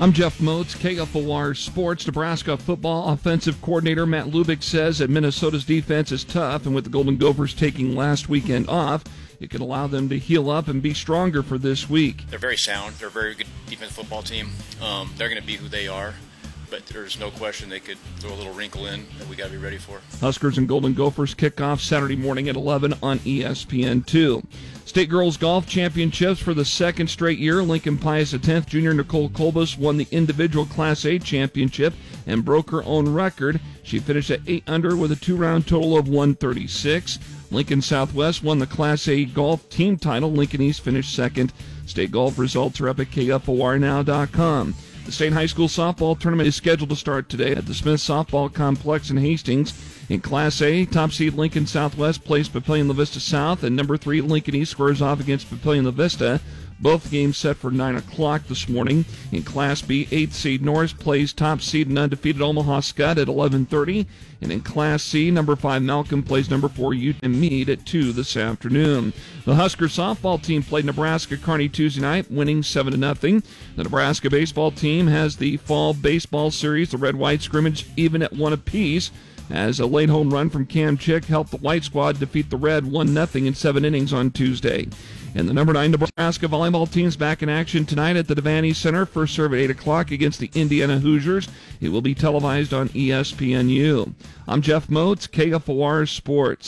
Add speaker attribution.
Speaker 1: I'm Jeff Moats, KFOR Sports. Nebraska football offensive coordinator Matt Lubick says that Minnesota's defense is tough, and with the Golden Gophers taking last weekend off, it could allow them to heal up and be stronger for this week.
Speaker 2: They're very sound. They're a very good defensive football team. Um, they're going to be who they are but there's no question they could throw a little wrinkle in that we got to be ready for.
Speaker 1: Huskers and Golden Gophers kick off Saturday morning at 11 on ESPN2. State Girls Golf Championships for the second straight year. Lincoln Pius X junior Nicole Colbus won the individual Class A championship and broke her own record. She finished at 8 under with a two round total of 136. Lincoln Southwest won the Class A golf team title. Lincoln East finished second. State golf results are up at KFORnow.com. The state high school softball tournament is scheduled to start today at the Smith Softball Complex in Hastings. In Class A, top seed Lincoln Southwest plays Papillion La Vista South, and number three Lincoln East squares off against Papillion La Vista. Both games set for 9 o'clock this morning. In Class B, 8th seed Norris plays top seed and undefeated Omaha Skutt at 11.30. And in Class C, number 5 Malcolm plays number 4 Yutan-Mead at 2 this afternoon. The Husker softball team played Nebraska Kearney Tuesday night, winning 7 to nothing. The Nebraska baseball team has the fall baseball series, the red-white scrimmage, even at one apiece as a late home run from Cam Chick helped the White Squad defeat the Red 1 0 in seven innings on Tuesday. And the number nine Nebraska volleyball team's back in action tonight at the Devaney Center. First serve at 8 o'clock against the Indiana Hoosiers. It will be televised on ESPNU. I'm Jeff Moats, KFOR Sports.